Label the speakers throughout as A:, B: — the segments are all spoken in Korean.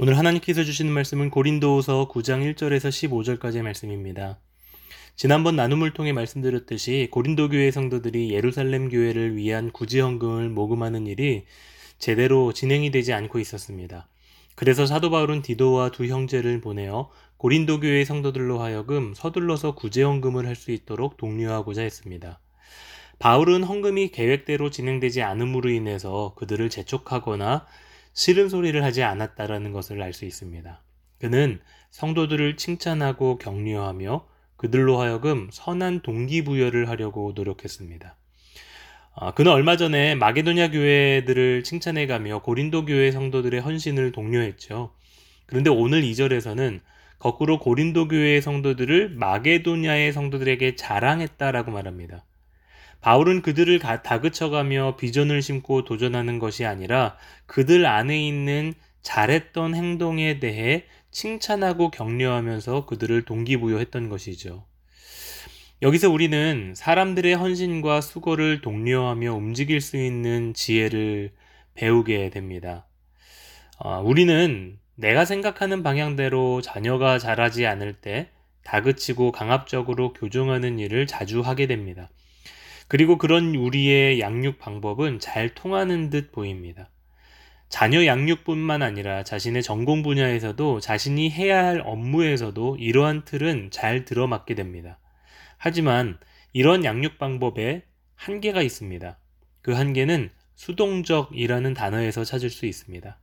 A: 오늘 하나님께서 주시는 말씀은 고린도후서 9장 1절에서 15절까지의 말씀입니다. 지난번 나눔을 통해 말씀드렸듯이 고린도 교회 성도들이 예루살렘 교회를 위한 구제 헌금을 모금하는 일이 제대로 진행이 되지 않고 있었습니다. 그래서 사도 바울은 디도와 두 형제를 보내어 고린도 교회 성도들로 하여금 서둘러서 구제 헌금을 할 수 있도록 독려하고자 했습니다. 바울은 헌금이 계획대로 진행되지 않음으로 인해서 그들을 재촉하거나 싫은 소리를 하지 않았다라는 것을 알 수 있습니다. 그는 성도들을 칭찬하고 격려하며 그들로 하여금 선한 동기부여를 하려고 노력했습니다. 아, 그는 얼마 전에 마게도냐 교회들을 칭찬해가며 고린도 교회 성도들의 헌신을 독려했죠. 그런데 오늘 2절에서는 거꾸로 고린도 교회의 성도들을 마게도냐의 성도들에게 자랑했다라고 말합니다. 바울은 그들을 다그쳐가며 비전을 심고 도전하는 것이 아니라 그들 안에 있는 잘했던 행동에 대해 칭찬하고 격려하면서 그들을 동기부여했던 것이죠. 여기서 우리는 사람들의 헌신과 수고를 독려하며 움직일 수 있는 지혜를 배우게 됩니다. 어, 우리는 내가 생각하는 방향대로 자녀가 자라지 않을 때 다그치고 강압적으로 교정하는 일을 자주 하게 됩니다. 그리고 그런 우리의 양육 방법은 잘 통하는 듯 보입니다. 자녀 양육뿐만 아니라 자신의 전공 분야에서도 자신이 해야 할 업무에서도 이러한 틀은 잘 들어맞게 됩니다. 하지만 이런 양육 방법에 한계가 있습니다. 그 한계는 수동적이라는 단어에서 찾을 수 있습니다.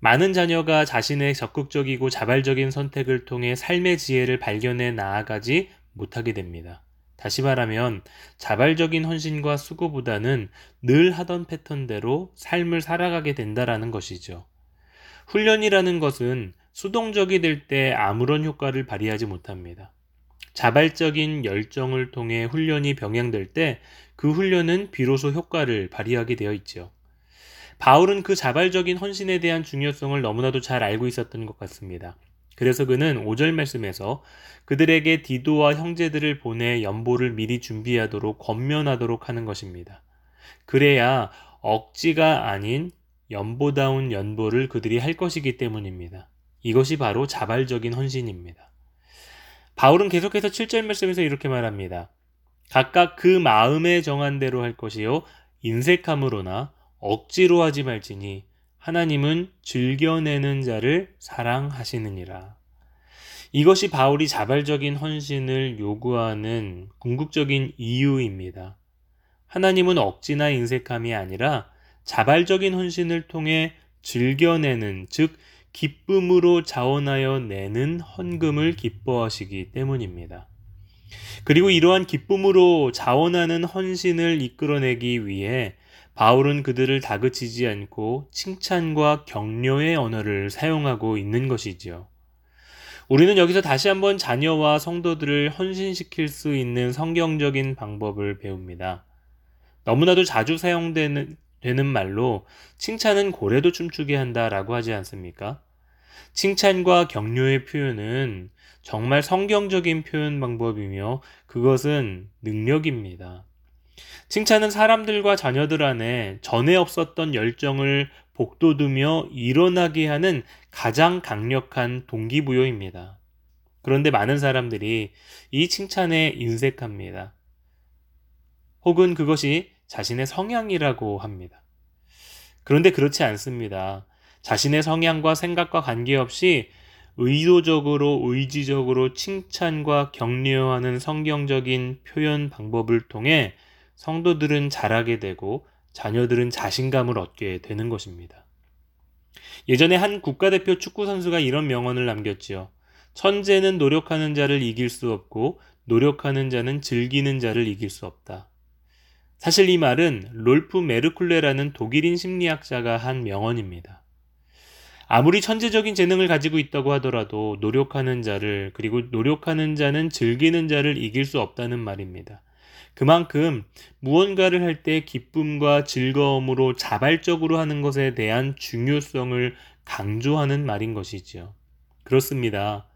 A: 많은 자녀가 자신의 적극적이고 자발적인 선택을 통해 삶의 지혜를 발견해 나아가지 못하게 됩니다. 다시 말하면 자발적인 헌신과 수고보다는 늘 하던 패턴대로 삶을 살아가게 된다라는 것이죠. 훈련이라는 것은 수동적이 될 때 아무런 효과를 발휘하지 못합니다. 자발적인 열정을 통해 훈련이 병행될 때 그 훈련은 비로소 효과를 발휘하게 되어 있죠. 바울은 그 자발적인 헌신에 대한 중요성을 너무나도 잘 알고 있었던 것 같습니다. 그래서 그는 5절 말씀에서 그들에게 디도와 형제들을 보내 연보를 미리 준비하도록 권면하도록 하는 것입니다. 그래야 억지가 아닌 연보다운 연보를 그들이 할 것이기 때문입니다. 이것이 바로 자발적인 헌신입니다. 바울은 계속해서 7절 말씀에서 이렇게 말합니다. 각각 그 마음에 정한 대로 할 것이요 인색함으로나 억지로 하지 말지니 하나님은 즐겨내는 자를 사랑하시느니라. 이것이 바울이 자발적인 헌신을 요구하는 궁극적인 이유입니다. 하나님은 억지나 인색함이 아니라 자발적인 헌신을 통해 즐겨내는, 즉, 기쁨으로 자원하여 내는 헌금을 기뻐하시기 때문입니다. 그리고 이러한 기쁨으로 자원하는 헌신을 이끌어내기 위해 바울은 그들을 다그치지 않고 칭찬과 격려의 언어를 사용하고 있는 것이지요. 우리는 여기서 다시 한번 자녀와 성도들을 헌신시킬 수 있는 성경적인 방법을 배웁니다. 너무나도 자주 사용되는 되는 말로 칭찬은 고래도 춤추게 한다라고 하지 않습니까? 칭찬과 격려의 표현은 정말 성경적인 표현 방법이며 그것은 능력입니다. 칭찬은 사람들과 자녀들 안에 전에 없었던 열정을 복돋우며 일어나게 하는 가장 강력한 동기부여입니다. 그런데 많은 사람들이 이 칭찬에 인색합니다. 혹은 그것이 자신의 성향이라고 합니다. 그런데 그렇지 않습니다. 자신의 성향과 생각과 관계없이 의도적으로 의지적으로 칭찬과 격려하는 성경적인 표현 방법을 통해 성도들은 자라게 되고 자녀들은 자신감을 얻게 되는 것입니다. 예전에 한 국가대표 축구 선수가 이런 명언을 남겼지요. 천재는 노력하는 자를 이길 수 없고 노력하는 자는 즐기는 자를 이길 수 없다. 사실 이 말은 롤프 메르쿨레라는 독일인 심리학자가 한 명언입니다. 아무리 천재적인 재능을 가지고 있다고 하더라도 노력하는 자를 그리고 노력하는 자는 즐기는 자를 이길 수 없다는 말입니다. 그만큼 무언가를 할 때 기쁨과 즐거움으로 자발적으로 하는 것에 대한 중요성을 강조하는 말인 것이지요. 그렇습니다.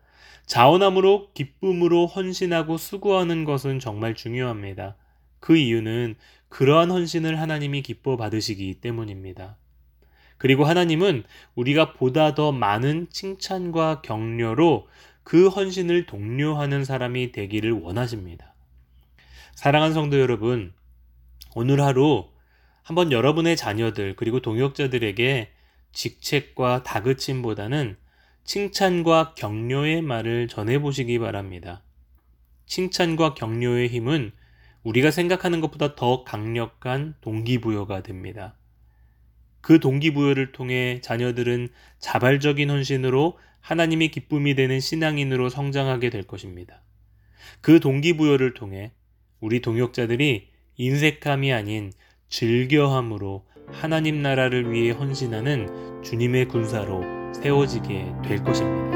A: 자원함으로 기쁨으로 헌신하고 수고하는 것은 정말 중요합니다. 그 이유는 그러한 헌신을 하나님이 기뻐 받으시기 때문입니다. 그리고 하나님은 우리가 보다 더 많은 칭찬과 격려로 그 헌신을 독려하는 사람이 되기를 원하십니다. 사랑하는 성도 여러분, 오늘 하루 한번 여러분의 자녀들 그리고 동역자들에게 직책과 다그침보다는 칭찬과 격려의 말을 전해보시기 바랍니다. 칭찬과 격려의 힘은 우리가 생각하는 것보다 더 강력한 동기부여가 됩니다. 그 동기부여를 통해 자녀들은 자발적인 헌신으로 하나님이 기쁨이 되는 신앙인으로 성장하게 될 것입니다. 그 동기부여를 통해 우리 동역자들이 인색함이 아닌 즐겨함으로 하나님 나라를 위해 헌신하는 주님의 군사로 세워지게 될 것입니다.